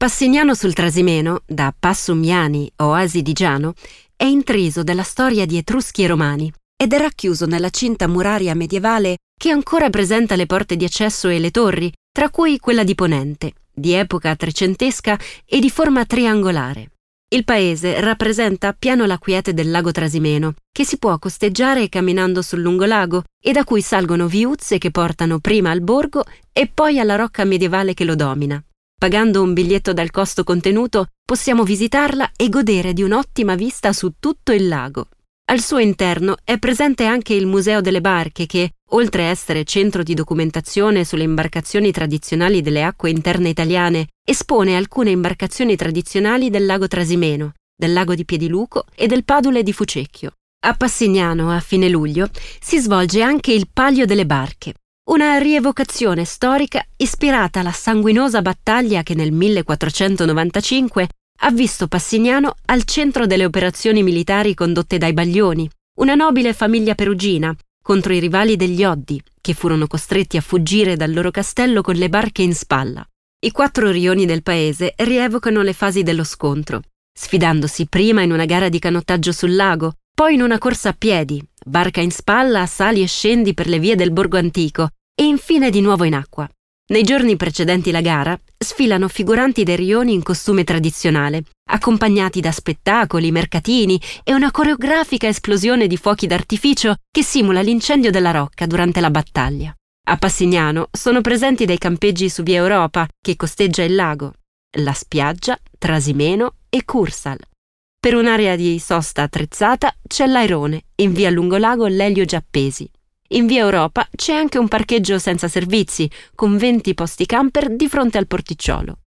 Passignano sul Trasimeno, da Passumiani, oasi di Giano, è intriso della storia di Etruschi e Romani ed è racchiuso nella cinta muraria medievale che ancora presenta le porte di accesso e le torri, tra cui quella di Ponente, di epoca trecentesca e di forma triangolare. Il paese rappresenta piano la quiete del lago Trasimeno, che si può costeggiare camminando sul lungolago e da cui salgono viuzze che portano prima al borgo e poi alla rocca medievale che lo domina. Pagando un biglietto dal costo contenuto possiamo visitarla e godere di un'ottima vista su tutto il lago. Al suo interno è presente anche il Museo delle Barche che, oltre a essere centro di documentazione sulle imbarcazioni tradizionali delle acque interne italiane, espone alcune imbarcazioni tradizionali del lago Trasimeno, del lago di Piediluco e del Padule di Fucecchio. A Passignano, a fine luglio, si svolge anche il Palio delle Barche, una rievocazione storica ispirata alla sanguinosa battaglia che nel 1495 ha visto Passignano al centro delle operazioni militari condotte dai Baglioni, una nobile famiglia perugina, contro i rivali degli Oddi, che furono costretti a fuggire dal loro castello con le barche in spalla. I quattro rioni del paese rievocano le fasi dello scontro, sfidandosi prima in una gara di canottaggio sul lago, poi in una corsa a piedi, barca in spalla, sali e scendi per le vie del borgo antico e infine di nuovo in acqua. Nei giorni precedenti la gara sfilano figuranti dei rioni in costume tradizionale, accompagnati da spettacoli, mercatini e una coreografica esplosione di fuochi d'artificio che simula l'incendio della rocca durante la battaglia. A Passignano sono presenti dei campeggi su via Europa che costeggia il lago, la spiaggia, Trasimeno e Cursal. Per un'area di sosta attrezzata c'è l'Airone, in via Lungolago Lelio Giappesi. In via Europa c'è anche un parcheggio senza servizi, con 20 posti camper di fronte al porticciolo.